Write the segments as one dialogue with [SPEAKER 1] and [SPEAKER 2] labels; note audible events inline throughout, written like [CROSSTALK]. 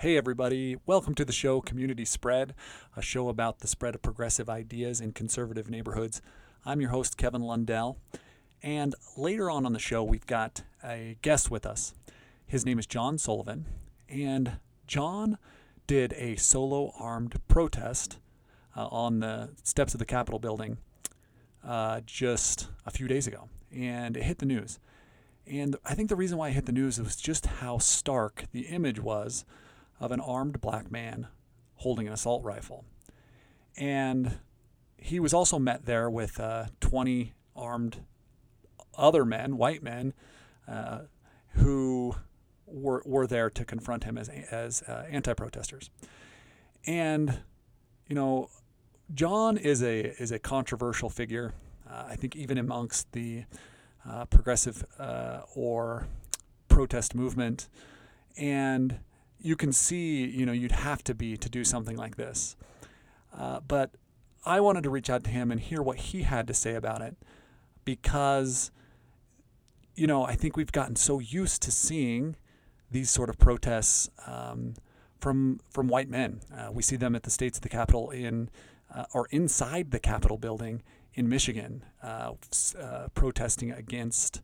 [SPEAKER 1] Hey, everybody. Welcome to the show Community Spread, a show about the spread of progressive ideas in conservative neighborhoods. I'm your host, Kevin Lundell. And later on on the show, we've got a guest with us. His name is John Sullivan. And John did a solo armed protest uh, on the steps of the Capitol building uh, just a few days ago. And it hit the news. And I think the reason why it hit the news was just how stark the image was of an armed black man holding an assault rifle. And he was also met there with uh, 20 armed other men, white men, uh, who were, were there to confront him as, as uh, anti protesters. And, you know, John is a, is a controversial figure. Uh, I think even amongst the uh, progressive uh, or protest movement. And you can see, you know, you'd have to be to do something like this. Uh, but I wanted to reach out to him and hear what he had to say about it because, you know, I think we've gotten so used to seeing these sort of protests um, from from white men. Uh, we see them at the states of the Capitol in uh, or inside the Capitol building in Michigan, uh, uh protesting against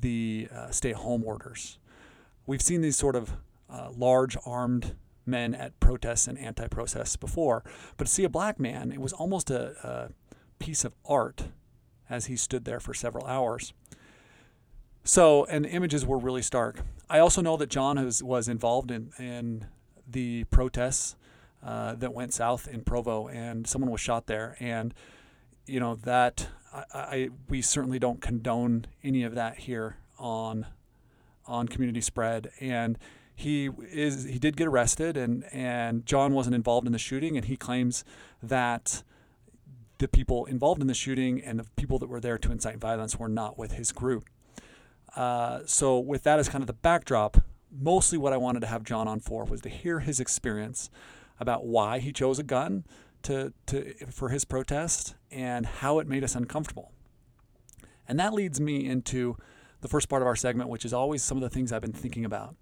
[SPEAKER 1] the uh, stay-at-home orders. We've seen these sort of uh, large armed men at protests and anti protests before. But to see a black man, it was almost a, a, piece of art as he stood there for several hours. So, and the images were really stark. I also know that John was, was involved in, in the protests uh, that went south in Provo, and someone was shot there. And, you know, that I, I we certainly don't condone any of that here on on community spread. And he is he did get arrested and and John wasn't involved in the shooting and he claims that the people involved in the shooting and the people that were there to incite violence were not with his group. Uh, so with that as kind of the backdrop, mostly what I wanted to have John on for was to hear his experience about why he chose a gun to, to for his protest and how it made us uncomfortable. And that leads me into the first part of our segment, which is always some of the things I've been thinking about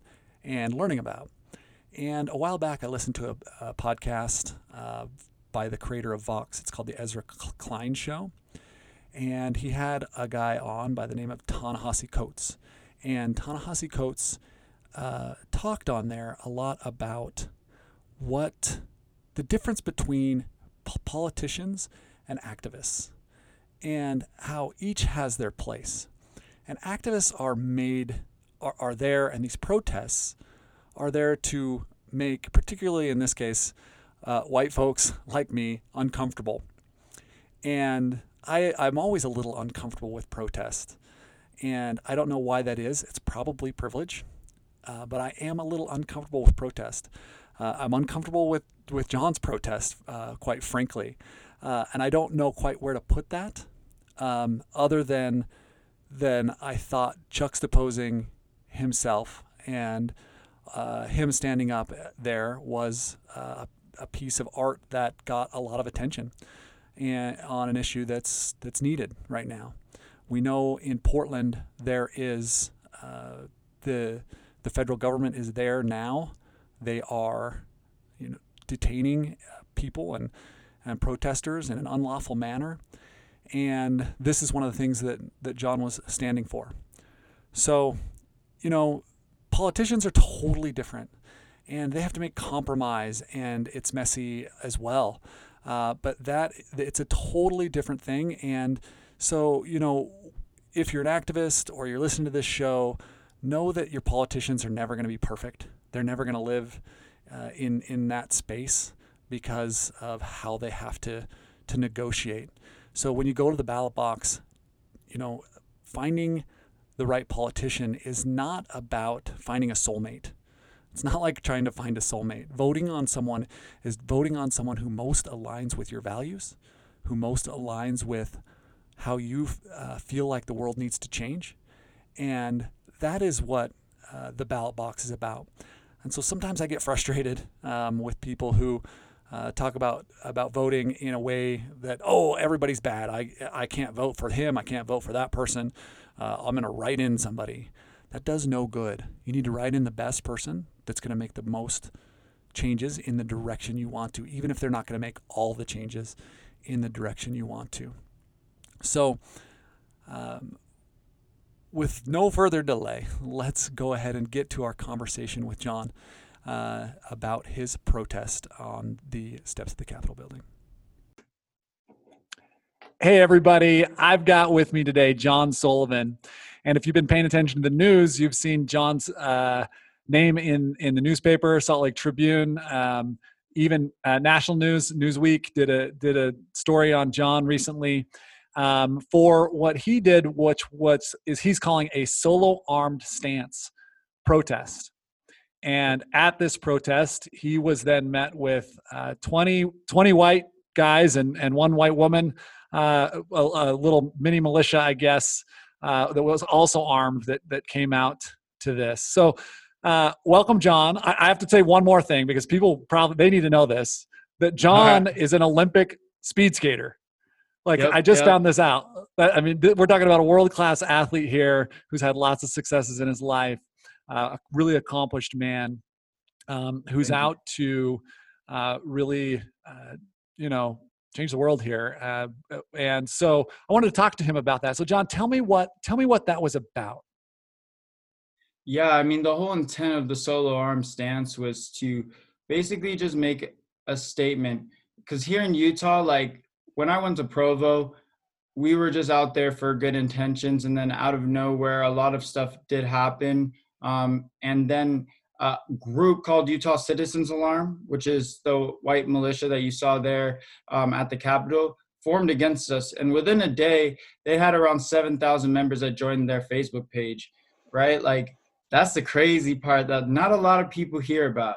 [SPEAKER 1] and learning about. And a while back, I listened to a, a podcast uh, by the creator of Vox. It's called The Ezra Klein Show. And he had a guy on by the name of Ta-Nehisi Coates. And Ta-Nehisi Coates uh, talked on there a lot about what the difference between p- politicians and activists and how each has their place. And activists are made are, are there, and these protests are there to make, particularly in this case, uh, white folks like me uncomfortable. And I, I'm always a little uncomfortable with protest. And I don't know why that is. It's probably privilege, uh, but I am a little uncomfortable with protest. Uh, I'm uncomfortable with, with John's protest, uh, quite frankly. Uh, and I don't know quite where to put that, um, other than, than I thought juxtaposing himself and uh, him standing up there was uh, a piece of art that got a lot of attention and on an issue that's that's needed right now. We know in Portland there is uh, the the federal government is there now. They are you know detaining people and and protesters in an unlawful manner. And this is one of the things that, that John was standing for. So you know, politicians are totally different and they have to make compromise and it's messy as well. Uh, but that it's a totally different thing. And so, you know, if you're an activist or you're listening to this show, know that your politicians are never going to be perfect. They're never going to live uh, in in that space because of how they have to to negotiate. So when you go to the ballot box, you know, finding the right politician is not about finding a soulmate. It's not like trying to find a soulmate. Voting on someone is voting on someone who most aligns with your values, who most aligns with how you uh, feel like the world needs to change. And that is what uh, the ballot box is about. And so sometimes I get frustrated um, with people who uh, talk about about voting in a way that oh everybody's bad. I I can't vote for him. I can't vote for that person uh, I'm going to write in somebody. That does no good. You need to write in the best person that's going to make the most changes in the direction you want to, even if they're not going to make all the changes in the direction you want to. So, um, with no further delay, let's go ahead and get to our conversation with John uh, about his protest on the steps of the Capitol building. Hey, everybody. I've got with me today John Sullivan. And if you've been paying attention to the news, you've seen John's uh, name in, in the newspaper, Salt Lake Tribune. Um, even uh, National News, Newsweek did a did a story on John recently um, for what he did, which was is he's calling a solo armed stance protest. And at this protest, he was then met with uh, 20, 20 white guys and, and one white woman, a, a, little mini militia, I guess, uh, that was also armed that, that came out to this. So, uh, welcome, John. I, I, have to say one more thing because people probably they need to know this that [LAUGHS] John right. is an Olympic speed skater. Like yep, I just yep. found this out. I mean, th- we're talking about a world class athlete here who's had lots of successes in his life, uh, a really accomplished man um, who's Thank out you. to uh, really, uh, you know, change the world here. Uh, and so I wanted to talk to him about that. So, John, tell me what tell me what that was about.
[SPEAKER 2] Yeah, I mean, the whole intent of the solo arm stance was to basically just make a statement. Because here in Utah, like when I went to Provo, we were just out there for good intentions, and then out of nowhere, a lot of stuff did happen. Um, and then a group called Utah Citizens Alarm, which is the white militia that you saw there um, at the Capitol, formed against us. And within a day, they had around 7,000 members that joined their Facebook page, right? Like, that's the crazy part that not a lot of people hear about,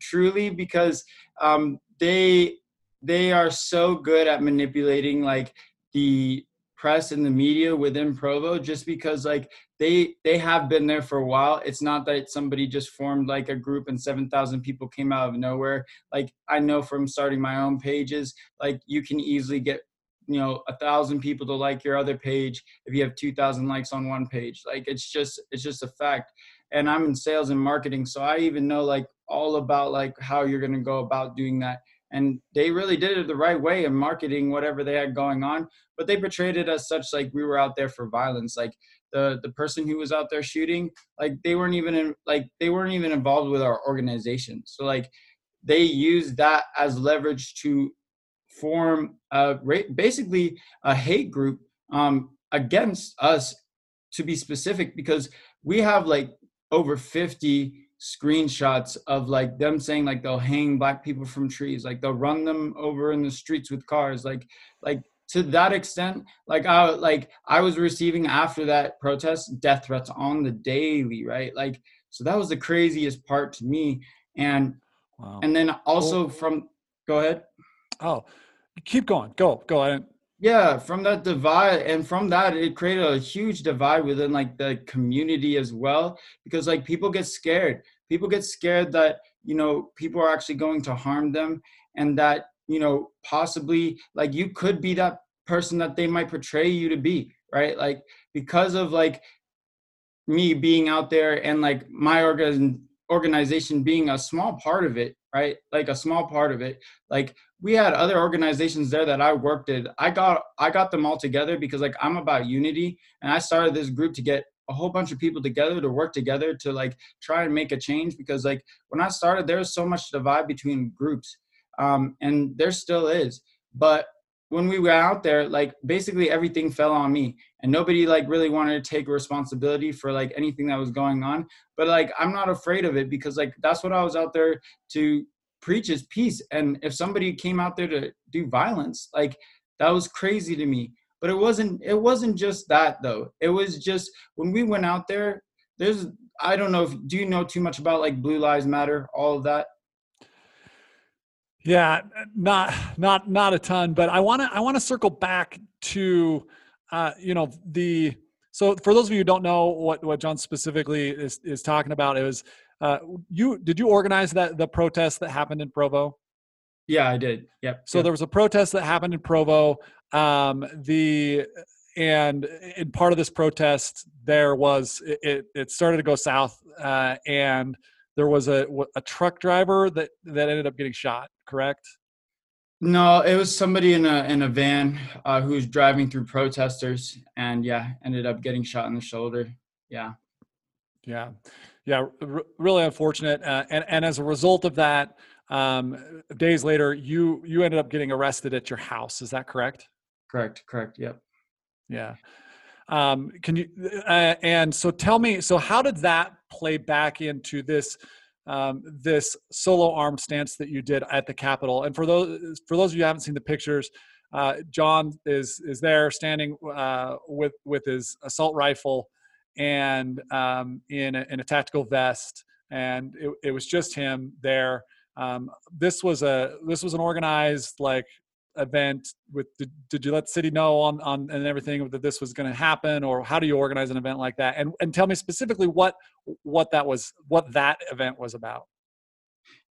[SPEAKER 2] truly, because um, they they are so good at manipulating like the press and the media within Provo just because like they they have been there for a while. It's not that somebody just formed like a group and 7,000 people came out of nowhere. Like I know from starting my own pages, like you can easily get you know a thousand people to like your other page if you have 2000 likes on one page like it's just it's just a fact and i'm in sales and marketing so i even know like all about like how you're going to go about doing that and they really did it the right way in marketing whatever they had going on but they portrayed it as such like we were out there for violence like the the person who was out there shooting like they weren't even in, like they weren't even involved with our organization. So like they used that as leverage to form a basically a hate group um, against us to be specific because we have like over 50 screenshots of like them saying like they'll hang black people from trees like they'll run them over in the streets with cars like like to that extent like i like i was receiving after that protest death threats on the daily right? Like so that was the craziest part to me. And wow. and then also from go ahead.
[SPEAKER 1] Oh keep going. Go go ahead.
[SPEAKER 2] Yeah from that divide and from that it created a huge divide within like the community as well because like people get scared people get scared that you know people are actually going to harm them and that you know possibly like you could be that person that they might portray you to be right? Like because of like me being out there and like my organ organization being a small part of it right? Like a small part of it. Like we had other organizations there that I worked at. I got I got them all together because like I'm about unity and I started this group to get a whole bunch of people together to work together to like try and make a change because like when I started there was so much divide between groups um, and there still is but when we were out there like basically everything fell on me and nobody like really wanted to take responsibility for like anything that was going on but like i'm not afraid of it because like that's what i was out there to preach is peace. And if somebody came out there to do violence, like that was crazy to me. But it wasn't it wasn't just that though. It was just when we went out there, there's I don't know if do you know too much about like Blue Lives Matter, all of that?
[SPEAKER 1] Yeah, not not not a ton, but I want to I want to circle back to uh, you know the so for those of you who don't know what what John specifically is is talking about, it was uh, you did you organize that the protest that happened in Provo?
[SPEAKER 2] Yeah, I did. Yep.
[SPEAKER 1] So
[SPEAKER 2] yep.
[SPEAKER 1] there was a protest that happened in Provo. Um, the and in part of this protest, there was it, it started to go south, uh, and there was a a truck driver that that ended up getting shot. Correct?
[SPEAKER 2] No, it was somebody in a in a van uh, who was driving through protesters, and yeah, ended up getting shot in the shoulder. Yeah.
[SPEAKER 1] Yeah, yeah, r- really unfortunate. Uh, and and as a result of that, um, days later, you you ended up getting arrested at your house. Is that correct?
[SPEAKER 2] Correct. Correct. Yep.
[SPEAKER 1] Yeah. Um, can you? Uh, and so tell me. So how did that play back into this? Um, this solo arm stance that you did at the Capitol, and for those for those of you who haven't seen the pictures, uh, John is is there standing uh, with with his assault rifle and um, in a, in a tactical vest, and it, it was just him there. Um, this was a this was an organized like event with did, did you let city know on on and everything that this was going to happen or how do you organize an event like that? And and tell me specifically what what that was what that event was about.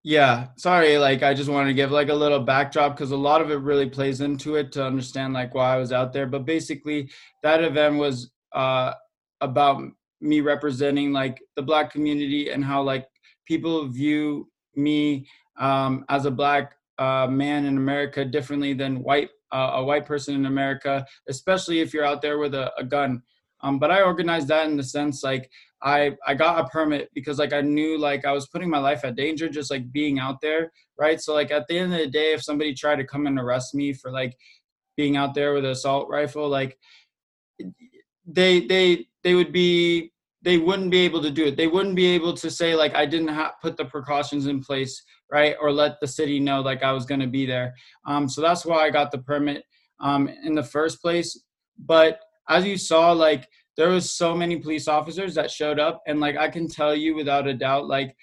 [SPEAKER 2] Yeah sorry like i just wanted to give like a little backdrop because a lot of it really plays into it to understand like why i was out there. But basically that event was uh about me representing like the black community and how like people view me um, as a black uh, man in America differently than white uh, a white person in America, especially if you're out there with a, a gun. Um, but I organized that in the sense like I I got a permit because like I knew like I was putting my life at danger just like being out there, right? So like at the end of the day, if somebody tried to come and arrest me for like being out there with an assault rifle, like they they they would be they wouldn't be able to do it. They wouldn't be able to say like I didn't ha- put the precautions in place, right, or let the city know like I was going to be there. Um, so that's why I got the permit um, in the first place. But as you saw, like there was so many police officers that showed up, and like I can tell you without a doubt, like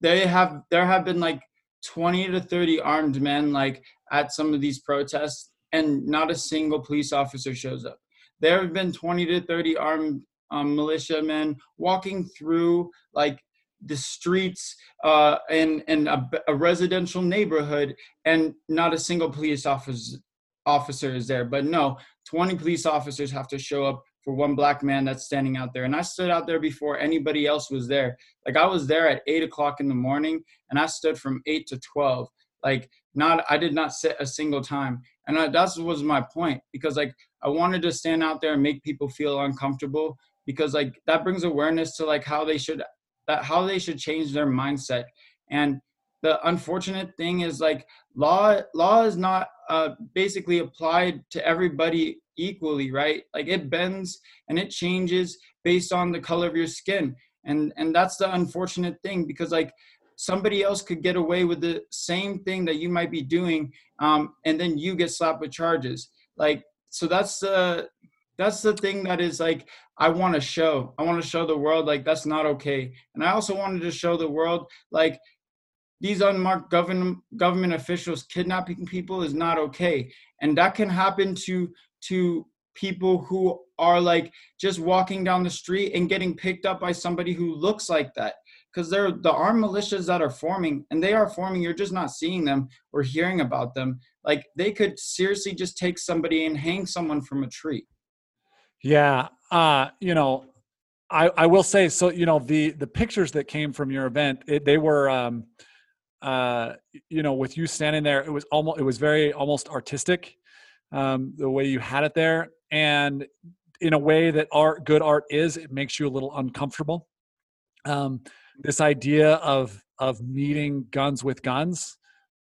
[SPEAKER 2] they have there have been like 20 to 30 armed men like at some of these protests, and not a single police officer shows up there have been 20 to 30 armed um, militiamen walking through like the streets uh, in, in a, a, residential neighborhood and not a single police officer, officer is there. But no, 20 police officers have to show up for one black man that's standing out there. And I stood out there before anybody else was there. Like I was there at eight o'clock in the morning and I stood from eight to 12. Like not, I did not sit a single time. And that was my point because like I wanted to stand out there and make people feel uncomfortable because like that brings awareness to like how they should that how they should change their mindset. And the unfortunate thing is like law law is not uh, basically applied to everybody equally right? Like it bends and it changes based on the color of your skin. And and that's the unfortunate thing because like somebody else could get away with the same thing that you might be doing um, and then you get slapped with charges. Like so that's the that's the thing that is like i want to show. I want to show the world like that's not okay. And i also wanted to show the world like these unmarked government government officials kidnapping people is not okay. And that can happen to to people who are like just walking down the street and getting picked up by somebody who looks like that. Because they're the armed militias that are forming and they are forming you're just not seeing them or hearing about them. Like they could seriously just take somebody and hang someone from a tree
[SPEAKER 1] yeah uh you know i i will say so you know the the pictures that came from your event it, they were um uh you know with you standing there it was almost it was very almost artistic um the way you had it there and in a way that art good art is it makes you a little uncomfortable um this idea of of meeting guns with guns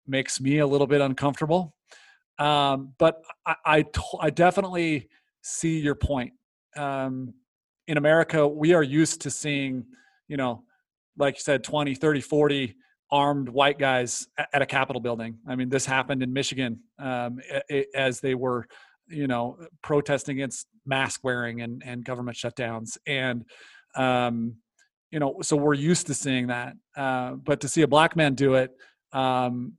[SPEAKER 1] makes me a little bit uncomfortable. Um, but I, I, I, definitely see your point. Um, in America, we are used to seeing, you know, like you said, 20, 30, 40 armed white guys at a Capitol building. I mean, this happened in Michigan um, as they were, you know, protesting against mask wearing and, and government shutdowns. And, um, you know, so we're used to seeing that. Uh, but to see a black man do it, um,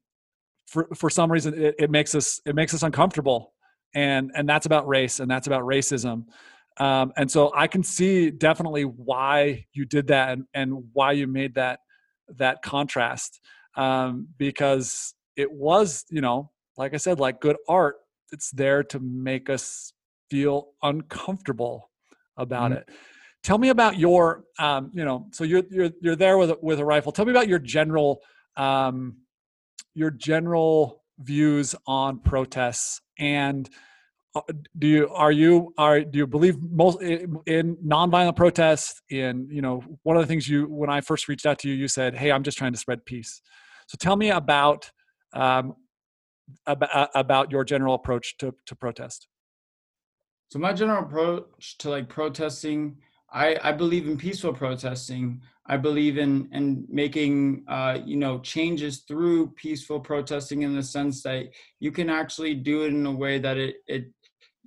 [SPEAKER 1] for for some reason, it, it, makes us it makes us uncomfortable, and and that's about race and that's about racism. Um, and so I can see definitely why you did that and, and why you made that that contrast um, because it was you know like I said like good art it's there to make us feel uncomfortable about mm-hmm. it tell me about your um, you know so you're you're you're there with a, with a rifle tell me about your general um, your general views on protests and uh, do you are you are do you believe most in, in nonviolent protests in you know one of the things you when i first reached out to you you said hey i'm just trying to spread peace so tell me about um, about, about your general approach to, to protest
[SPEAKER 2] so my general approach to like protesting I, I believe in peaceful protesting. I believe in in making uh, you know changes through peaceful protesting in the sense that you can actually do it in a way that it it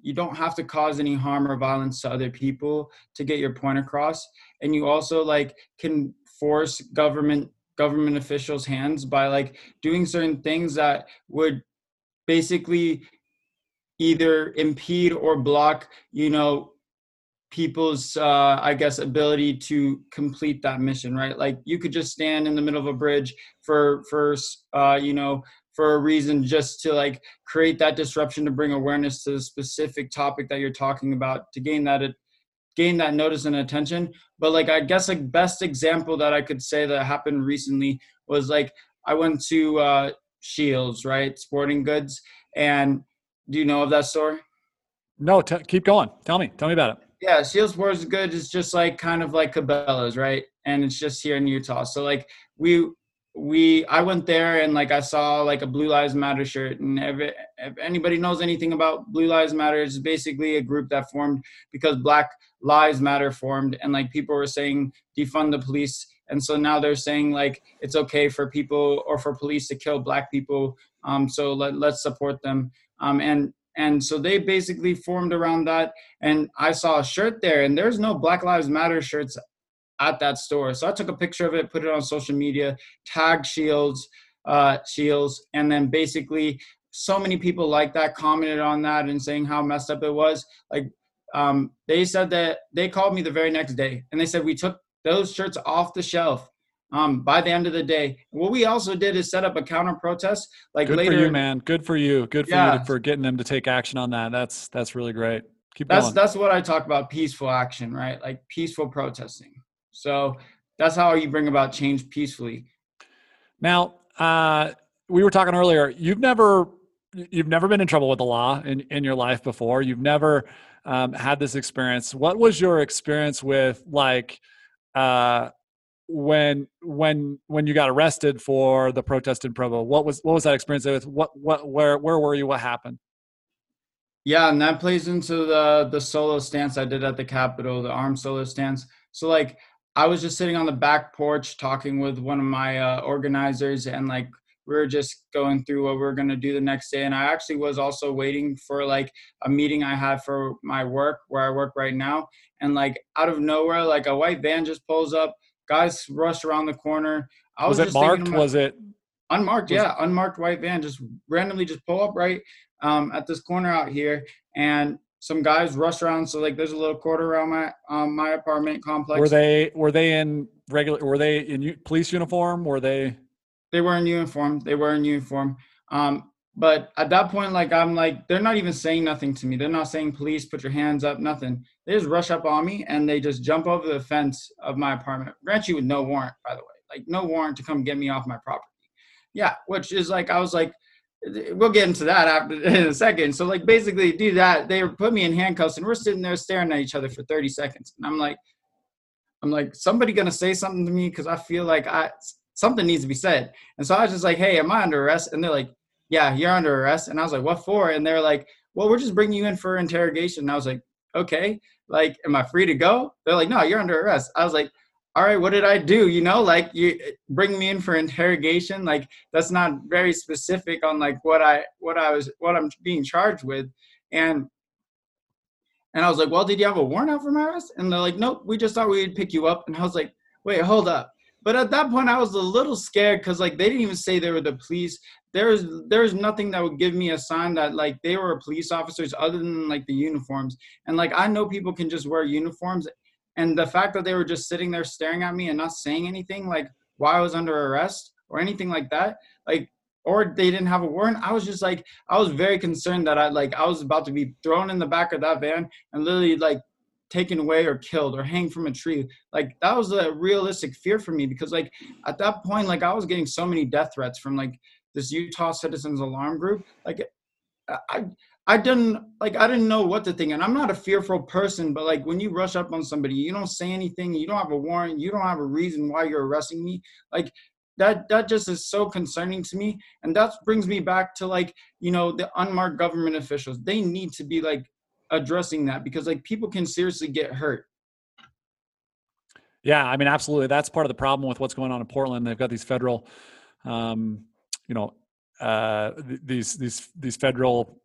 [SPEAKER 2] you don't have to cause any harm or violence to other people to get your point across. And you also like can force government government officials hands by like doing certain things that would basically either impede or block you know people's uh, i guess ability to complete that mission right? Like you could just stand in the middle of a bridge for for uh, you know for a reason just to like create that disruption to bring awareness to the specific topic that you're talking about to gain that gain that notice and attention. But like i guess like best example that i could say that happened recently was like i went to uh shields right? Sporting goods. And do you know of that store?
[SPEAKER 1] No t- keep going. Tell me tell me about it
[SPEAKER 2] yeah shields sports goods is just like kind of like cabela's right? And it's just here in utah. So like we we I went there and like I saw like a Blue Lives Matter shirt. And if, if anybody knows anything about Blue Lives Matter it's basically a group that formed because Black Lives Matter formed and like people were saying defund the police. And so now they're saying like it's okay for people or for police to kill black people. Um so let, let's support them. Um and and so they basically formed around that and i saw a shirt there and there's no black lives matter shirts at that store. So I took a picture of it, put it on social media, tagged Shields, uh, Shields, and then basically so many people like that commented on that and saying how messed up it was. Like um, they said that they called me the very next day and they said we took those shirts off the shelf um, by the end of the day. What we also did is set up a counter protest. Like
[SPEAKER 1] good
[SPEAKER 2] later,
[SPEAKER 1] for you, man. Good for you. Good for yeah. you for getting them to take action on that. That's that's really great. Keep
[SPEAKER 2] that's
[SPEAKER 1] going.
[SPEAKER 2] that's what I talk about peaceful action, right? Like peaceful protesting. So that's how you bring about change peacefully.
[SPEAKER 1] Now, uh, we were talking earlier. You've never you've never been in trouble with the law in, in your life before. You've never um, had this experience. What was your experience with like uh, when when when you got arrested for the protest in Provo? What was what was that experience with? What what where where were you? What happened?
[SPEAKER 2] Yeah, and that plays into the the solo stance I did at the Capitol, the armed solo stance. So like I was just sitting on the back porch talking with one of my uh, organizers, and like we were just going through what we are gonna do the next day. And I actually was also waiting for like a meeting I had for my work where I work right now. And like out of nowhere, like a white van just pulls up. Guys rush around the corner.
[SPEAKER 1] I was, was it marked? was it
[SPEAKER 2] unmarked? Was yeah, unmarked white van just randomly just pull up right um, at this corner out here, and some guys rush around. So like, there's a little court around my um, my apartment complex.
[SPEAKER 1] Were they were they in regular? Were they in u- police uniform? Were they?
[SPEAKER 2] They were in uniform. They were in uniform. Um, but at that point, like I'm like, they're not even saying nothing to me. They're not saying police, put your hands up, nothing. They just rush up on me and they just jump over the fence of my apartment. Grant you with no warrant, by the way, like no warrant to come get me off my property. Yeah, which is like I was like, we'll get into that after [LAUGHS] in a second. So like basically do that. They put me in handcuffs and we're sitting there staring at each other for 30 seconds. And I'm like, I'm like, somebody gonna say something to me because I feel like I something needs to be said. And so I was just like, hey, am I under arrest? And they're like, yeah, you're under arrest. And I was like, what for? And they're like, well, we're just bringing you in for interrogation. And I was like, okay, like, am I free to go? They're like, no, you're under arrest. I was like, all right, what did I do? You know, like you eh, bring me in for interrogation. Like that's not very specific on like what I what I was what I'm being charged with. And and I was like, well, did you have a warrant out for my arrest? And they're like, nope, we just thought we'd pick you up. And I was like, wait, hold up. But at that point, I was a little scared because like they didn't even say they were the police. There's there's nothing that would give me a sign that like they were police officers other than like the uniforms. And like I know people can just wear uniforms and the fact that they were just sitting there staring at me and not saying anything, like why I was under arrest or anything like that, like, or they didn't have a warrant, I was just like, I was very concerned that I like I was about to be thrown in the back of that van and literally like taken away or killed or hang from a tree like that was a realistic fear for me because like at that point like i was getting so many death threats from like this utah citizens alarm group like i i didn't like i didn't know what to think and i'm not a fearful person but like when you rush up on somebody you don't say anything you don't have a warrant you don't have a reason why you're arresting me like that that just is so concerning to me and that brings me back to like you know the unmarked government officials they need to be like addressing that because like people can seriously get hurt.
[SPEAKER 1] Yeah, I mean, absolutely. That's part of the problem with what's going on in Portland. They've got these federal, um, you know, uh, these these these federal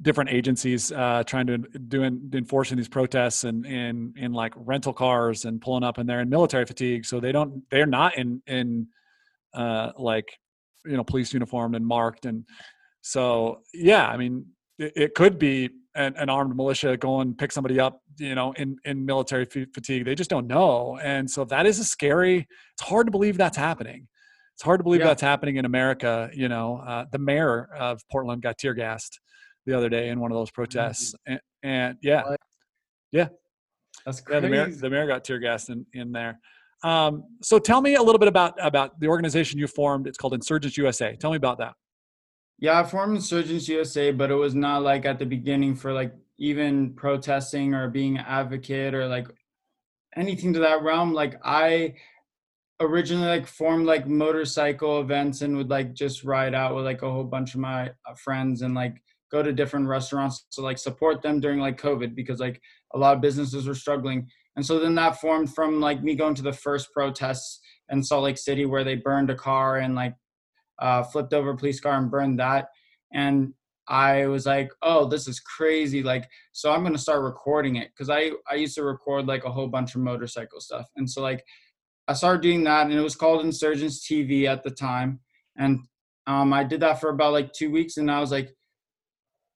[SPEAKER 1] different agencies uh, trying to do in, enforcing these protests and in in like rental cars and pulling up and they're in military fatigue, so they don't they're not in in uh, like you know police uniform and marked and so yeah, I mean, it, it could be an, an, armed militia go and pick somebody up, you know, in, in military fatigue. They just don't know. And so that is a scary, it's hard to believe that's happening. It's hard to believe yeah. that's happening in America. You know, uh, the mayor of Portland got tear gassed the other day in one of those protests. Mm-hmm. And, and, yeah, what? yeah.
[SPEAKER 2] That's crazy. Yeah,
[SPEAKER 1] the mayor, the mayor got tear gassed in, in there. Um, so tell me a little bit about, about the organization you formed. It's called Insurgents USA. Tell me about that.
[SPEAKER 2] Yeah, I formed Insurgents USA, but it was not like at the beginning for like even protesting or being an advocate or like anything to that realm. Like I originally like formed like motorcycle events and would like just ride out with like a whole bunch of my uh, friends and like go to different restaurants to like support them during like COVID because like a lot of businesses were struggling. And so then that formed from like me going to the first protests in Salt Lake City where they burned a car and like uh, flipped over a police car and burned that. And I was like, oh, this is crazy. Like, so I'm gonna start recording it because I I used to record like a whole bunch of motorcycle stuff, and so like I started doing that, and it was called Insurgents TV at the time, and um, I did that for about like two weeks, and I was like,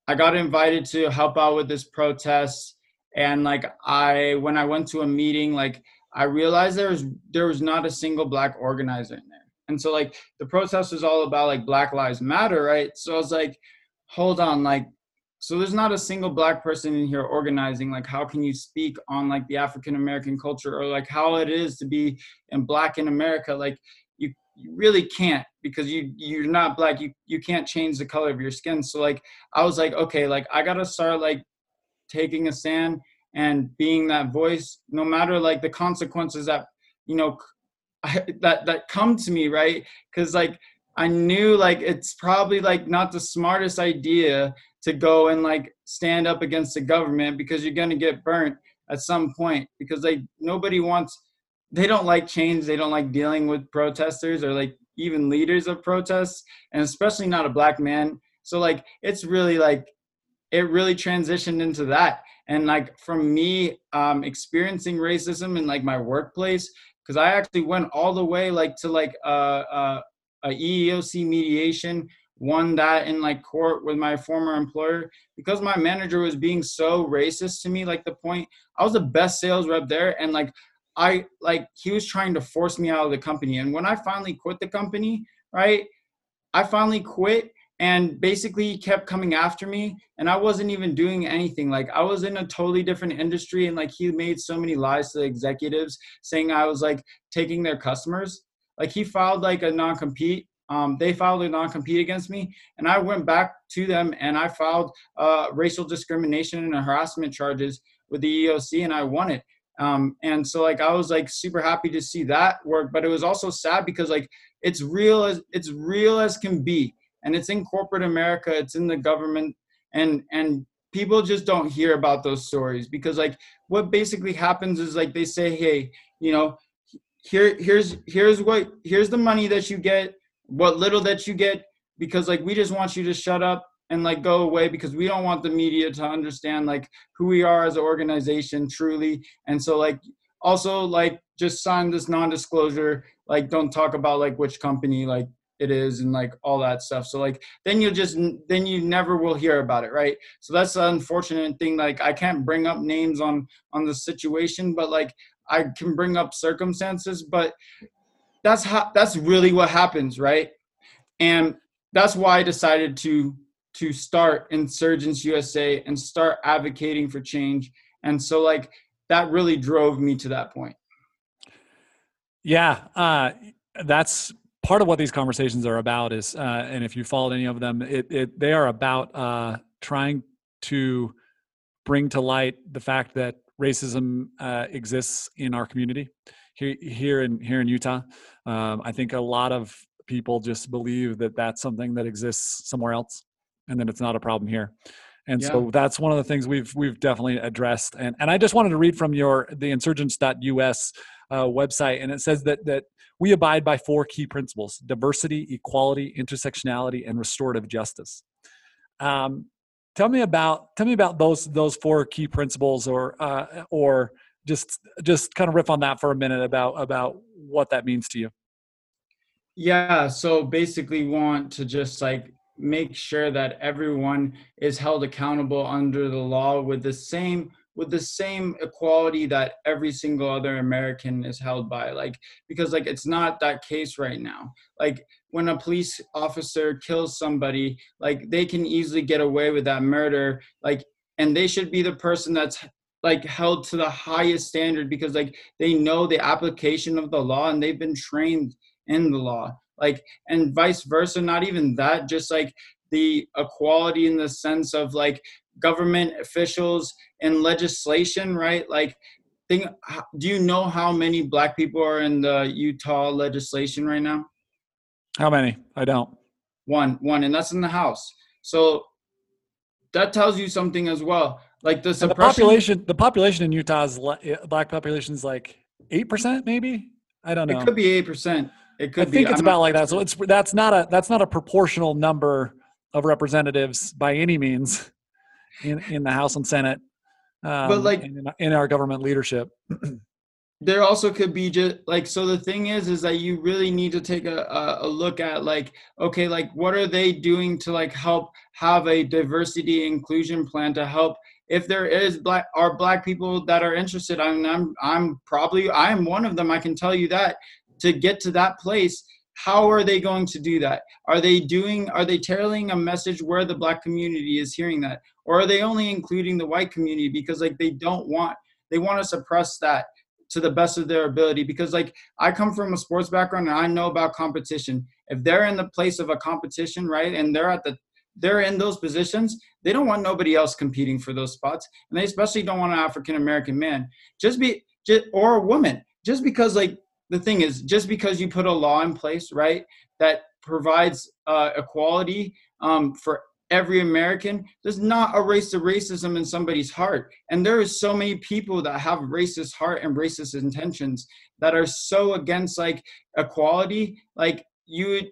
[SPEAKER 2] I got invited to help out with this protest, and like I when I went to a meeting, like I realized there was there was not a single black organizer in there. And so like the protest was all about like Black Lives Matter, right? So I was like, hold on, like, so there's not a single black person in here organizing. Like, how can you speak on like the African American culture or like how it is to be in black in America? Like, you, you really can't because you you're not black. You you can't change the color of your skin. So like I was like, okay, like I gotta start like taking a stand and being that voice, no matter like the consequences that you know [LAUGHS] that that come to me right because like i knew like it's probably like not the smartest idea to go and like stand up against the government because you're going to get burnt at some point because like nobody wants they don't like change they don't like dealing with protesters or like even leaders of protests and especially not a black man. So like it's really like it really transitioned into that. And like from me um experiencing racism in like my workplace because I actually went all the way like to like uh, uh, a EEOC mediation, won that in like court with my former employer because my manager was being so racist to me. Like the point, I was the best sales rep there, and like I like he was trying to force me out of the company. And when I finally quit the company, right, I finally quit and basically he kept coming after me and i wasn't even doing anything like i was in a totally different industry and like he made so many lies to the executives saying i was like taking their customers like he filed like a non-compete um, they filed a non-compete against me and i went back to them and i filed uh, racial discrimination and harassment charges with the eoc and i won it. Um, and so like i was like super happy to see that work but it was also sad because like it's real as it's real as can be and it's in corporate America, it's in the government, and and people just don't hear about those stories because like what basically happens is like they say, hey, you know, here here's here's what here's the money that you get, what little that you get, because like we just want you to shut up and like go away because we don't want the media to understand like who we are as an organization truly. And so like also like just sign this non-disclosure like don't talk about like which company like it is and like all that stuff. So like then you'll just then you never will hear about it right? So that's the unfortunate thing like i can't bring up names on on the situation but like i can bring up circumstances but that's how that's really what happens right and that's why i decided to to start insurgents usa and start advocating for change and so like that really drove me to that point.
[SPEAKER 1] Yeah, uh, that's part of what these conversations are about. Is uh, and if you followed any of them, it, it they are about uh, trying to bring to light the fact that racism uh, exists in our community here here in here in Utah. Um, I think a lot of people just believe that that's something that exists somewhere else, and that it's not a problem here. And yeah. so that's one of the things we've we've definitely addressed. And and I just wanted to read from your the insurgents.us uh, website, and it says that that we abide by four key principles: diversity, equality, intersectionality, and restorative justice. Um, tell me about tell me about those those four key principles, or uh, or just just kind of riff on that for a minute about about what that means to you.
[SPEAKER 2] Yeah, so basically, want to just like make sure that everyone is held accountable under the law with the same with the same equality that every single other American is held by. Like, because like it's not that case right now. Like when a police officer kills somebody, like they can easily get away with that murder. Like, and they should be the person that's like held to the highest standard because like they know the application of the law and they've been trained in the law. Like, and vice versa, not even that, just like the equality in the sense of like government officials and legislation, right? Like, think, do you know how many black people are in the Utah legislation right now?
[SPEAKER 1] How many? I don't.
[SPEAKER 2] One, one, and that's in the House. So that tells you something as well. Like the
[SPEAKER 1] the population, the population in Utah is black population is like eight percent, maybe. I don't know.
[SPEAKER 2] It could be eight percent. It could.
[SPEAKER 1] Be I think it's I'm about not, like that. So it's that's not a that's not a proportional number of representatives by any means in, in the House and Senate, um, but like in, in our government leadership.
[SPEAKER 2] there also could be just like so the thing is is that you really need to take a, a, look at like okay like what are they doing to like help have a diversity inclusion plan to help if there is black are black people that are interested I mean, i'm i'm probably i am one of them i can tell you that. To get to that place how are they going to do that? Are they doing are they telling a message where the black community is hearing that? Or are they only including the white community because like they don't want they want to suppress that to the best of their ability? Because like i come from a sports background and i know about competition. If they're in the place of a competition right and they're at the they're in those positions they don't want nobody else competing for those spots and they especially don't want an african american man just be just, or a woman just because like the thing is just because you put a law in place right that provides uh, equality um, for every American does not erase the racism in somebody's heart. And there is so many people that have racist heart and racist intentions that are so against like equality, like you,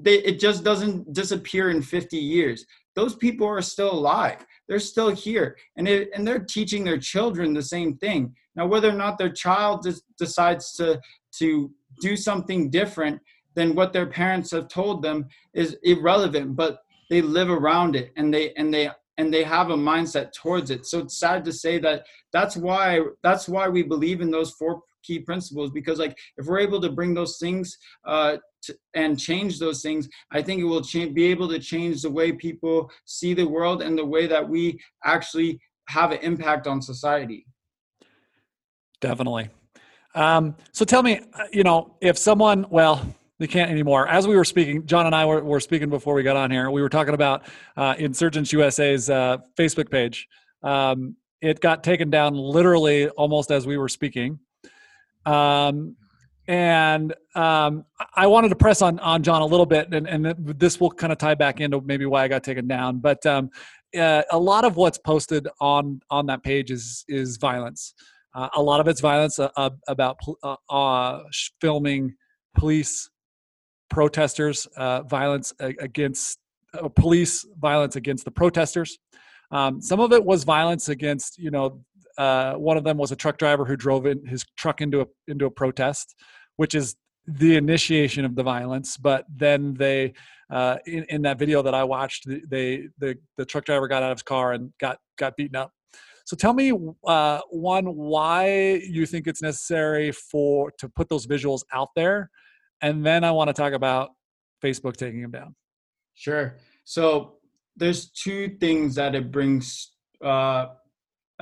[SPEAKER 2] they, it just doesn't disappear in 50 years. Those people are still alive. They're still here, and it, and they're teaching their children the same thing. Now, whether or not their child decides to to do something different than what their parents have told them is irrelevant. But they live around it and they and they and they have a mindset towards it so it's sad to say that that's why that's why we believe in those four key principles because like if we're able to bring those things uh, to, and change those things i think it will be able to change the way people see the world and the way that we actually have an impact on society
[SPEAKER 1] definitely um, so tell me uh, you know if someone well they can't anymore. As we were speaking, John and I were, were speaking before we got on here. We were talking about uh, Insurgents USA's uh, Facebook page. Um, it got taken down literally almost as we were speaking. Um, and um, I wanted to press on on John a little bit, and, and this will kind of tie back into maybe why I got taken down. But um, uh, a lot of what's posted on on that page is is violence. Uh, a lot of it's violence uh, about uh, uh, filming police protesters, uh, violence against police violence against the protesters. Um, some of it was violence against, you know, uh, one of them was a truck driver who drove in his truck into a into a protest, which is the initiation of the violence. But then they, uh, in, in that video that I watched, they the the truck driver got out of his car and got got beaten up. So tell me, uh, one, why you think it's necessary for to put those visuals out there, and then I want to talk about Facebook taking them down.
[SPEAKER 2] Sure. So there's two things that it brings uh,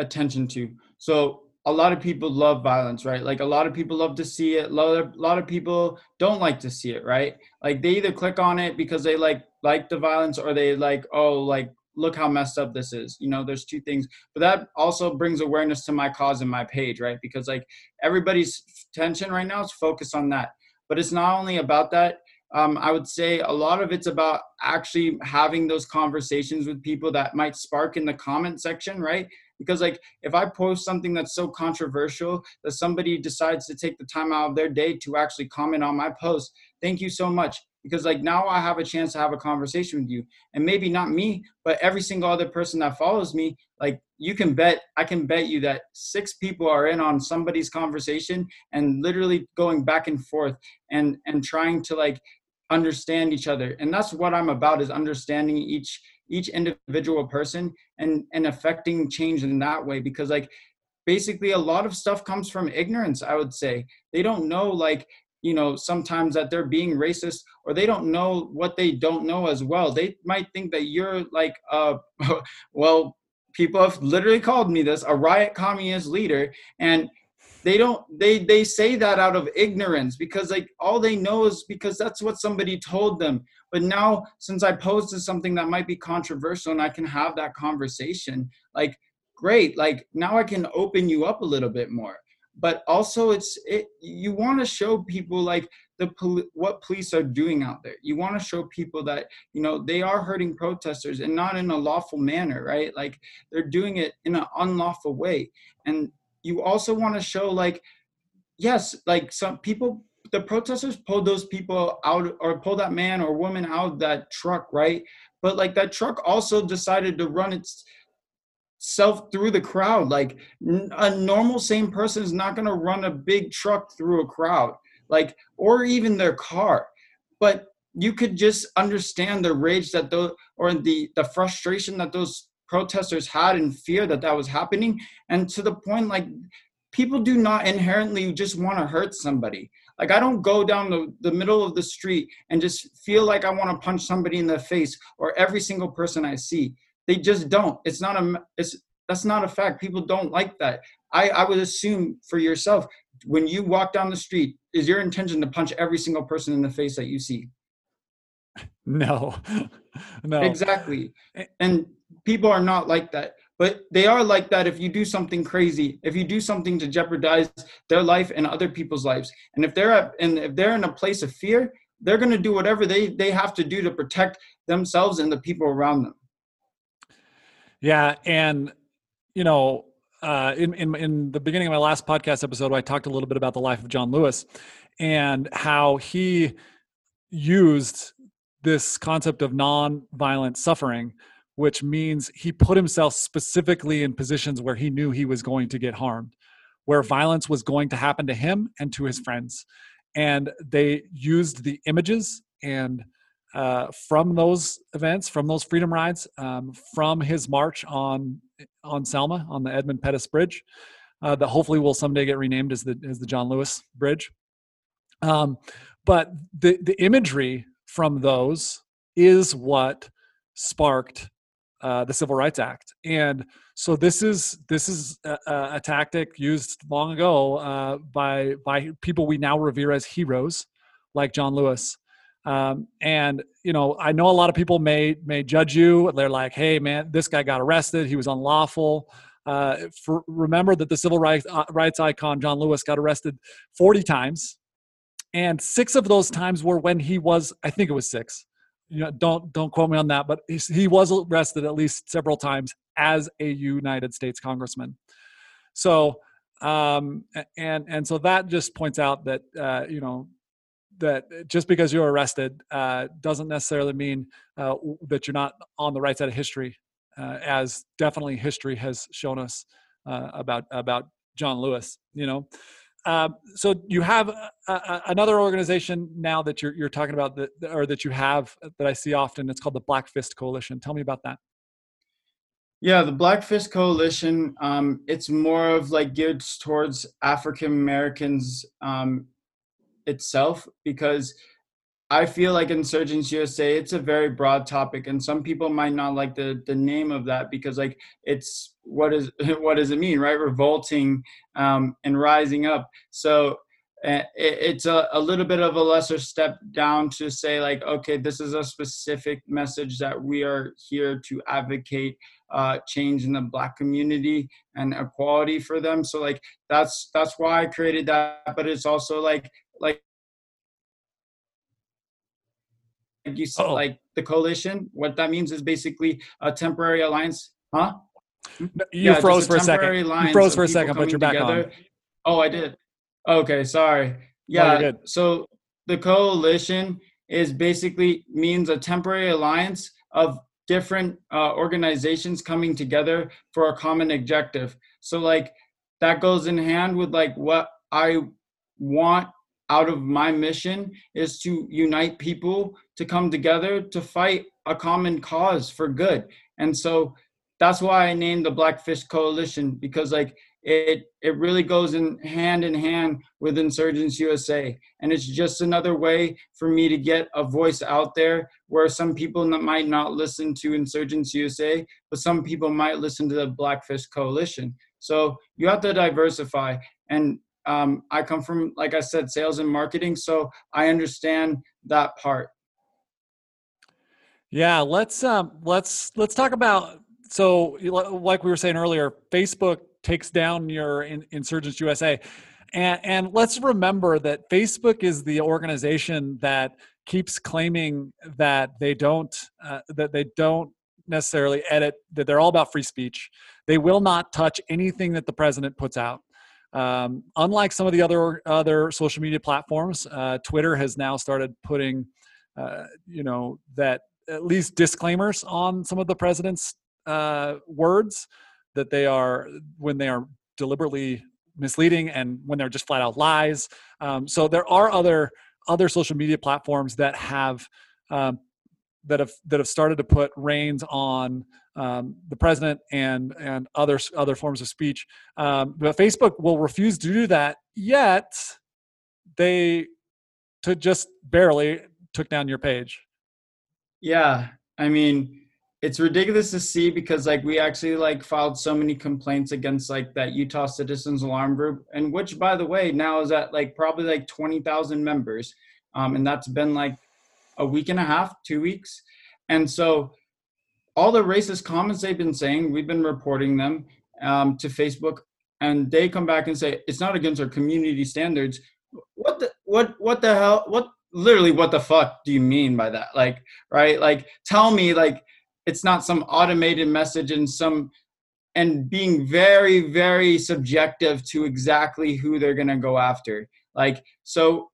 [SPEAKER 2] attention to. So a lot of people love violence, right? Like a lot of people love to see it. A lot of, lot of people don't like to see it, right? Like they either click on it because they like like the violence or they like, oh, like look how messed up this is. You know, there's two things. But that also brings awareness to my cause and my page, right? Because like everybody's tension right now is focused on that. But it's not only about that. Um, I would say a lot of it's about actually having those conversations with people that might spark in the comment section, right? Because like if i post something that's so controversial that somebody decides to take the time out of their day to actually comment on my post thank you so much. Because like now i have a chance to have a conversation with you. And maybe not me but every single other person that follows me like you can bet i can bet you that six people are in on somebody's conversation and literally going back and forth and and trying to like understand each other. And that's what i'm about is understanding each each individual person and and affecting change in that way. Because like basically a lot of stuff comes from ignorance i would say. They don't know like you know sometimes that they're being racist or they don't know what they don't know as well. They might think that you're like uh [LAUGHS] well people have literally called me this a riot communist leader. And they don't they they say that out of ignorance because like all they know is because that's what somebody told them. But now since i posted something that might be controversial and i can have that conversation like great like now i can open you up a little bit more. But also it's it you want to show people like the pol- what police are doing out there. You want to show people that you know they are hurting protesters and not in a lawful manner right? Like they're doing it in an unlawful way. And you also want to show like yes like some people the protesters pulled those people out or pulled that man or woman out that truck right? But like that truck also decided to run its self through the crowd. Like a normal same person is not going to run a big truck through a crowd like or even their car. But you could just understand the rage that those or the the frustration that those protesters had and fear that that was happening and to the point like people do not inherently just want to hurt somebody. Like i don't go down the, the middle of the street and just feel like i want to punch somebody in the face or every single person i see. They just don't. It's not a it's that's not a fact. People don't like that. I i would assume for yourself when you walk down the street is your intention to punch every single person in the face that you see? [LAUGHS]
[SPEAKER 1] No. [LAUGHS] No.
[SPEAKER 2] Exactly. Eh and people are not like that but they are like that if you do something crazy. If you do something to jeopardize their life and other people's lives. And if they're at, and if they're in a place of fear they're going to do whatever they they have to do to protect themselves and the people around them.
[SPEAKER 1] Yeah and you know uh, in, in in the beginning of my last podcast episode, I talked a little bit about the life of John Lewis and how he used this concept of non-violent suffering which means he put himself specifically in positions where he knew he was going to get harmed, where violence was going to happen to him and to his friends. And they used the images and uh, from those events, from those freedom rides, um, from his march on on Selma on the Edmund Pettus Bridge, uh, that hopefully will someday get renamed as the as the John Lewis Bridge. Um, but the the imagery from those is what sparked uh, the Civil Rights Act. And so this is this is a, a tactic used long ago uh, by by people we now revere as heroes, like John Lewis. Um, and you know, I know a lot of people may may judge you. They're like, "Hey, man, this guy got arrested. He was unlawful." Uh, for, remember that the civil rights, uh, rights icon John Lewis got arrested 40 times, and six of those times were when he was, I think it was six, you know, don't don't quote me on that, but he was arrested at least several times as a United States congressman. So, um, and and so that just points out that uh, you know that just because you're arrested uh, doesn't necessarily mean uh, that you're not on the right side of history, uh, as definitely history has shown us uh, about about John Lewis. You know, um, so you have a, a, another organization now that you're, you're talking about that, or that you have that I see often. It's called the Black Fist Coalition. Tell me about that.
[SPEAKER 2] Yeah, the Black Fist Coalition. Um, it's more of like geared towards African Americans um, itself because I feel like Insurgents USA, it's a very broad topic, and some people might not like the the name of that because like it's what is [LAUGHS] what does it mean, right? Revolting um, and rising up. So uh, it, it's a, a little bit of a lesser step down to say like, okay, this is a specific message that we are here to advocate uh, change in the Black community and equality for them. So like that's that's why I created that. But it's also like like you said, oh. like the coalition. What that means is basically a temporary alliance, huh?
[SPEAKER 1] You yeah, froze for a second. You froze for a second, but you're back together. on.
[SPEAKER 2] Oh, I did. Okay, sorry. Yeah. No, so the coalition is basically means a temporary alliance of different uh, organizations coming together for a common objective. So like that goes in hand with like what I want out of my mission is to unite people to come together to fight a common cause for good. And so that's why I named the Black Fist Coalition because like it it really goes in hand in hand with Insurgents USA, and it's just another way for me to get a voice out there where some people might not listen to Insurgents USA, but some people might listen to the Black Fist Coalition. So you have to diversify, and um, I come from, like I said, sales and marketing, so I understand that part.
[SPEAKER 1] Yeah, let's um, let's let's talk about so like we were saying earlier, Facebook takes down your in, Insurgents USA, and and let's remember that Facebook is the organization that keeps claiming that they don't uh, that they don't necessarily edit that they're all about free speech. They will not touch anything that the president puts out. Um, unlike some of the other other social media platforms, uh, Twitter has now started putting, uh, you know, that at least disclaimers on some of the president's uh, words that they are when they are deliberately misleading and when they're just flat out lies. Um, so there are other other social media platforms that have um, that have that have started to put reins on um, the president and and other other forms of speech. Um, but Facebook will refuse to do that. Yet they to just barely took down your page.
[SPEAKER 2] Yeah, I mean, it's ridiculous to see because like we actually like filed so many complaints against like that Utah Citizens Alarm Group, and which by the way now is at like probably like twenty thousand members, um, and that's been like a week and a half, two weeks, and so all the racist comments they've been saying, we've been reporting them um, to Facebook, and they come back and say it's not against our community standards. What the what what the hell what literally what the fuck do you mean by that? Like right? Like tell me like it's not some automated message and some and being very very subjective to exactly who they're to go after. Like so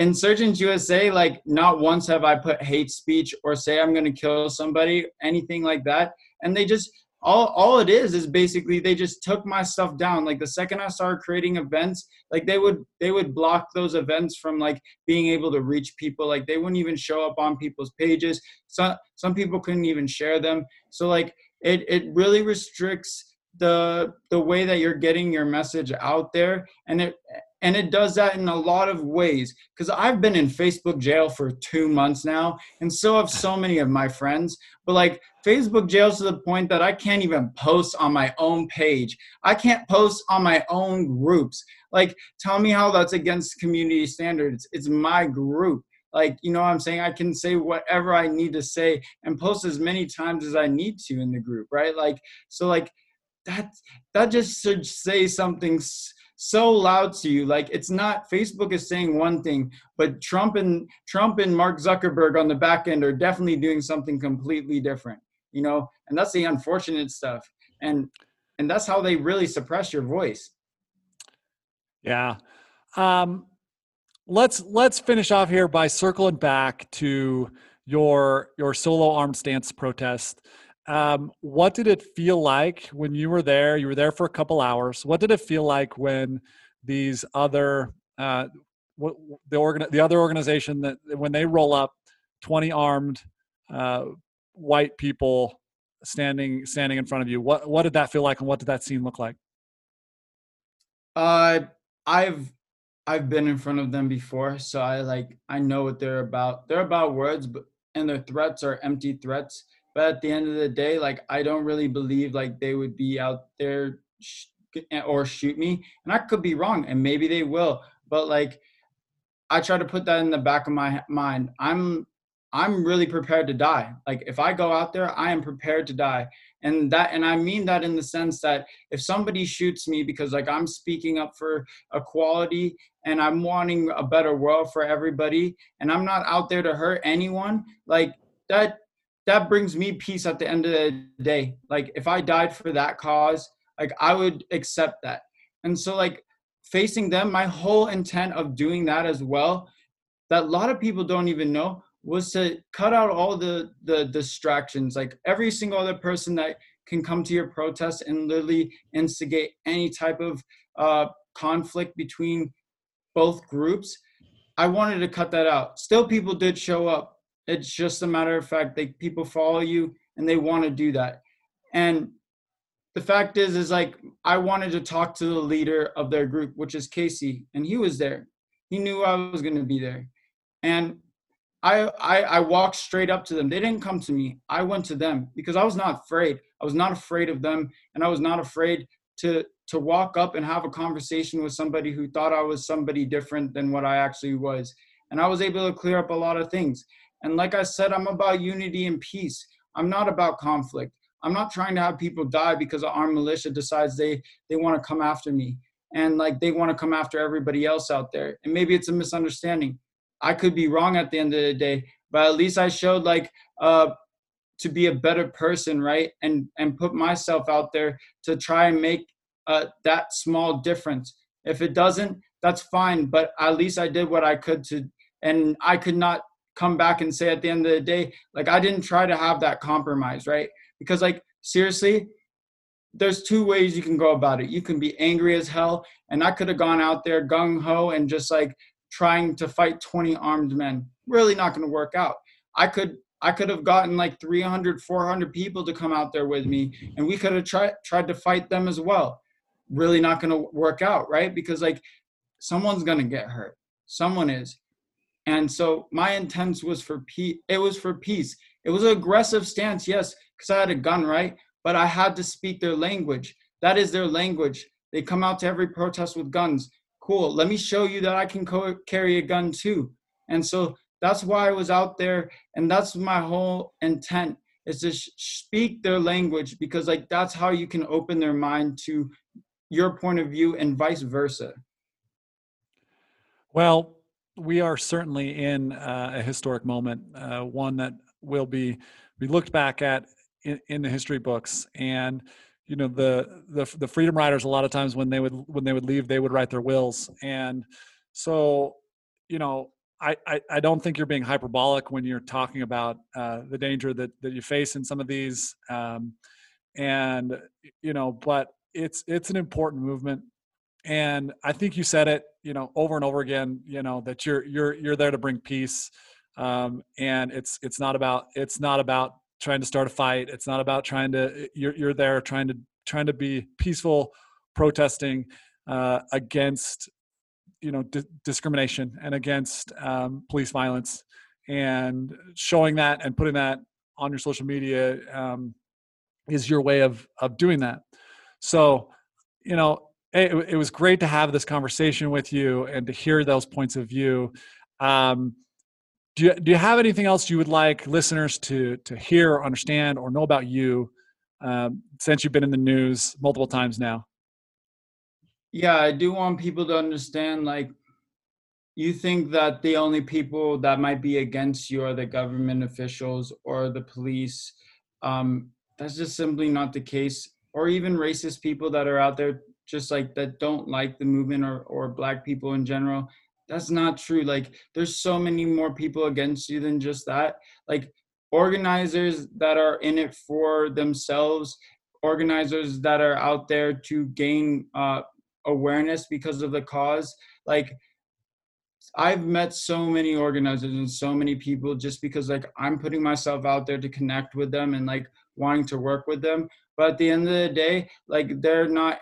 [SPEAKER 2] insurgents usa like not once have i put hate speech or say i'm going to kill somebody anything like that. And they just all all it is is basically they just took my stuff down. Like the second i started creating events like they would they would block those events from like being able to reach people. Like they wouldn't even show up on people's pages. Some some people couldn't even share them. So like it it really restricts the the way that you're getting your message out there. And it and it does that in a lot of ways because i've been in facebook jail for two months now and so have so many of my friends. But like facebook jail to the point that i can't even post on my own page. I can't post on my own groups. Like tell me how that's against community standards. It's my group. Like you know what i'm saying? I can say whatever i need to say and post as many times as i need to in the group right? Like so like that that just should say something so loud to you. Like it's not facebook is saying one thing but trump and trump and mark zuckerberg on the back end are definitely doing something completely different you know? And that's the unfortunate stuff. And and that's how they really suppress your voice.
[SPEAKER 1] Yeah. Um let's let's finish off here by circling back to your your solo arm stance protest um, what did it feel like when you were there? You were there for a couple hours. What did it feel like when these other uh, the organ the other organization that when they roll up twenty armed uh, white people standing standing in front of you? What what did that feel like, and what did that scene look like?
[SPEAKER 2] Uh, I've I've been in front of them before, so I like I know what they're about. They're about words, but and their threats are empty threats. But at the end of the day, like I don't really believe like they would be out there sh- eh, or shoot me, and I could be wrong, and maybe they will. But like I try to put that in the back of my mind. I'm I'm really prepared to die. Like if I go out there, I am prepared to die. And that and I mean that in the sense that if somebody shoots me because like I'm speaking up for equality and I'm wanting a better world for everybody and I'm not out there to hurt anyone, like that that brings me peace at the end of the day. Like if I died for that cause, like I would accept that. And so like facing them, my whole intent of doing that as well, that a lot of people don't even know was to cut out all the the distractions like every single other person that can come to your protest and literally instigate any type of uh, conflict between both groups i wanted to cut that out still people did show up it's just a matter of fact that people follow you and they want to do that and the fact is is like i wanted to talk to the leader of their group which is casey and he was there he knew i was going to be there and I, I I walked straight up to them. They didn't come to me. I went to them because I was not afraid. I was not afraid of them, and I was not afraid to to walk up and have a conversation with somebody who thought I was somebody different than what I actually was. And I was able to clear up a lot of things. And like I said, I'm about unity and peace. I'm not about conflict. I'm not trying to have people die because an armed militia decides they they want to come after me and like they want to come after everybody else out there. And maybe it's a misunderstanding I could be wrong at the end of the day, but at least I showed like uh, to be a better person, right? And and put myself out there to try and make uh, that small difference. If it doesn't, that's fine. But at least I did what I could to, and I could not come back and say at the end of the day, like I didn't try to have that compromise, right? Because like seriously, there's two ways you can go about it. You can be angry as hell, and I could have gone out there gung ho and just like trying to fight 20 armed men. Really not going to work out. I could i could have gotten like 300 400 people to come out there with me and we could have tried tried to fight them as well. Really not going to work out right? Because like someone's going to get hurt. Someone is and so my intent was for peace it was for peace. It was an aggressive stance yes because i had a gun right? But i had to speak their language. That is their language. They come out to every protest with guns. Cool. Let me show you that i can co- carry a gun too. And so that's why i was out there and that's my whole intent is to sh- speak their language because like that's how you can open their mind to your point of view and vice versa.
[SPEAKER 1] Well we are certainly in uh, a historic moment uh, one that will be be looked back at in, in the history books. And you know the the the freedom riders a lot of times when they would when they would leave they would write their wills. And so you know I, I, I don't think you're being hyperbolic when you're talking about uh, the danger that, that you face in some of these, um, and you know, but it's it's an important movement, and I think you said it, you know, over and over again, you know, that you're you're you're there to bring peace, um, and it's it's not about it's not about trying to start a fight. It's not about trying to. You're you're there trying to trying to be peaceful, protesting uh, against you know di- discrimination and against um, police violence, and showing that and putting that on your social media um, is your way of of doing that. So you know. It, it was great to have this conversation with you and to hear those points of view. Um, do you, do you have anything else you would like listeners to to hear or understand or know about you um, since you've been in the news multiple times now?
[SPEAKER 2] Yeah i do want people to understand like you think that the only people that might be against you are the government officials or the police. Um, that's just simply not the case. Or even racist people that are out there just like that don't like the movement or, or black people in general that's not true. Like there's so many more people against you than just that. Like organizers that are in it for themselves organizers that are out there to gain uh, awareness because of the cause like i've met so many organizers and so many people just because like i'm putting myself out there to connect with them and like wanting to work with them. But at the end of the day like they're not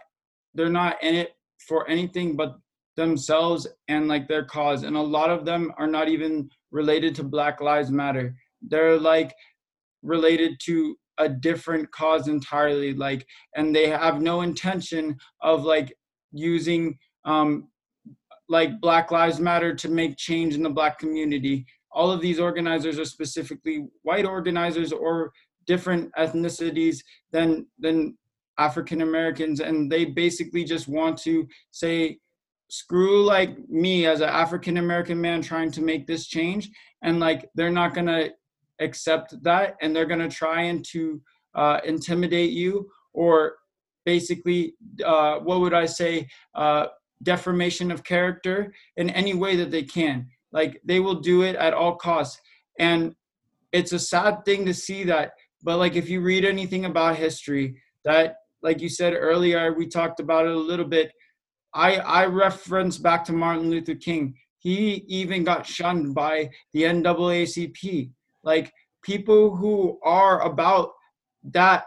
[SPEAKER 2] they're not in it for anything but themselves and like their cause. And a lot of them are not even related to black lives matter. They're like related to a different cause entirely like and they have no intention of like using um like black lives matter to make change in the black community. All of these organizers are specifically white organizers or different ethnicities than than african americans and they basically just want to say screw like me as an african american man trying to make this change and like they're not gonna accept that and they're to try and to uh, intimidate you or basically uh, what would i say uh, deformation of character in any way that they can. Like they will do it at all costs. And it's a sad thing to see that but like if you read anything about history that like you said earlier we talked about it a little bit. I i reference back to martin luther king. He even got shunned by the naacp like people who are about that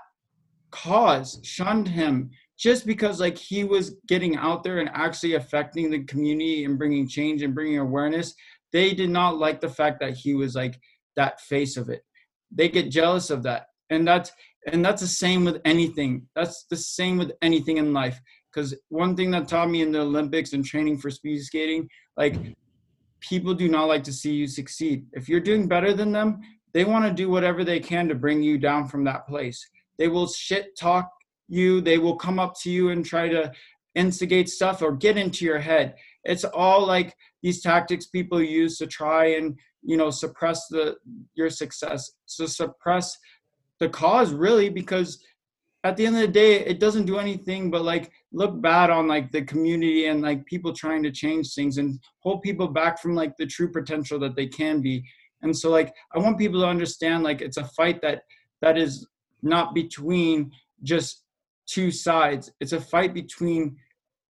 [SPEAKER 2] cause shunned him just because like he was getting out there and actually affecting the community and bringing change and bringing awareness. They did not like the fact that he was like that face of it. They get jealous of that and that's and that's the same with anything that's the same with anything in life because one thing that taught me in the olympics and training for speed skating like people do not like to see you succeed. If you're doing better than them, they want to do whatever they can to bring you down from that place. They will shit talk you, they will come up to you and try to instigate stuff or get into your head. It's all like these tactics people use to try and, you know, suppress the your success, to suppress the cause really because at the end of the day it doesn't do anything but like look bad on like the community and like people trying to change things and hold people back from like the true potential that they can be. And so like i want people to understand like it's a fight that that is not between just two sides. It's a fight between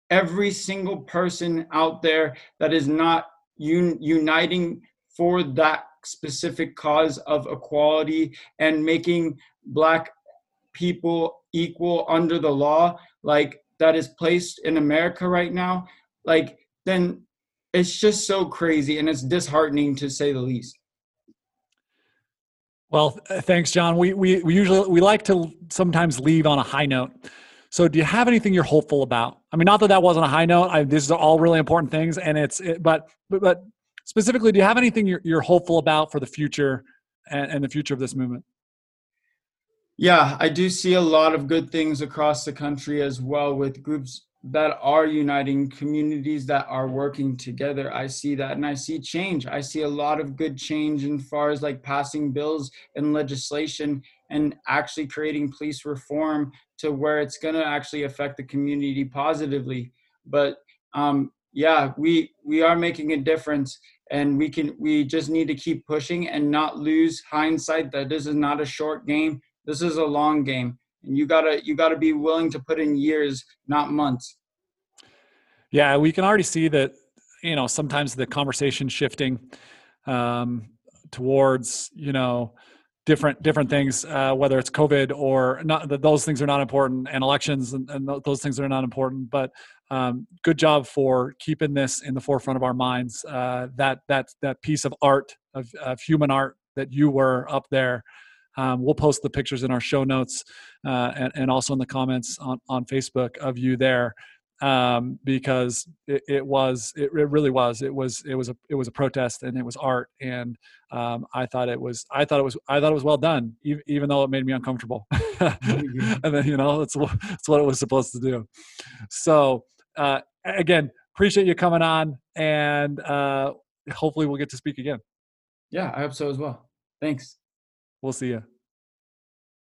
[SPEAKER 2] every single person out there that is not un- uniting for that specific cause of equality and making black people equal under the law like that is placed in America right now, like then it's just so crazy and it's disheartening to say the least.
[SPEAKER 1] Well, uh, thanks, John. We, we, we usually we like to sometimes leave on a high note. So, do you have anything you're hopeful about? I mean, not that that wasn't a high note. I, these are all really important things, and it's it, but but specifically, do you have anything you're, you're hopeful about for the future and, and the future of this movement?
[SPEAKER 2] Yeah, I do see a lot of good things across the country as well with groups that are uniting, communities that are working together. I see that and I see change. I see a lot of good change in far as like passing bills and legislation and actually creating police reform to where it's going to actually affect the community positively. But um, yeah, we we are making a difference and we can we just need to keep pushing and not lose hindsight that this is not a short game this is a long game, and you gotta you gotta be willing to put in years, not months.
[SPEAKER 1] Yeah, we can already see that. You know, sometimes the conversation shifting um, towards you know different different things, uh, whether it's COVID or not. Those things are not important, and elections and, and those things are not important. But um, good job for keeping this in the forefront of our minds. Uh, that that that piece of art of, of human art that you were up there um, we'll post the pictures in our show notes uh, and, and, also in the comments on, on Facebook of you there um, because it, it was it, it, really was it was it was a it was a protest and it was art and um, I thought it was I thought it was I thought it was well done even, even though it made me uncomfortable. [LAUGHS] Mm-hmm. and then you know that's that's what it was supposed to do. So uh, again appreciate you coming on and uh, hopefully we'll get to speak again.
[SPEAKER 2] Yeah I hope so as well. Thanks.
[SPEAKER 1] We'll see you.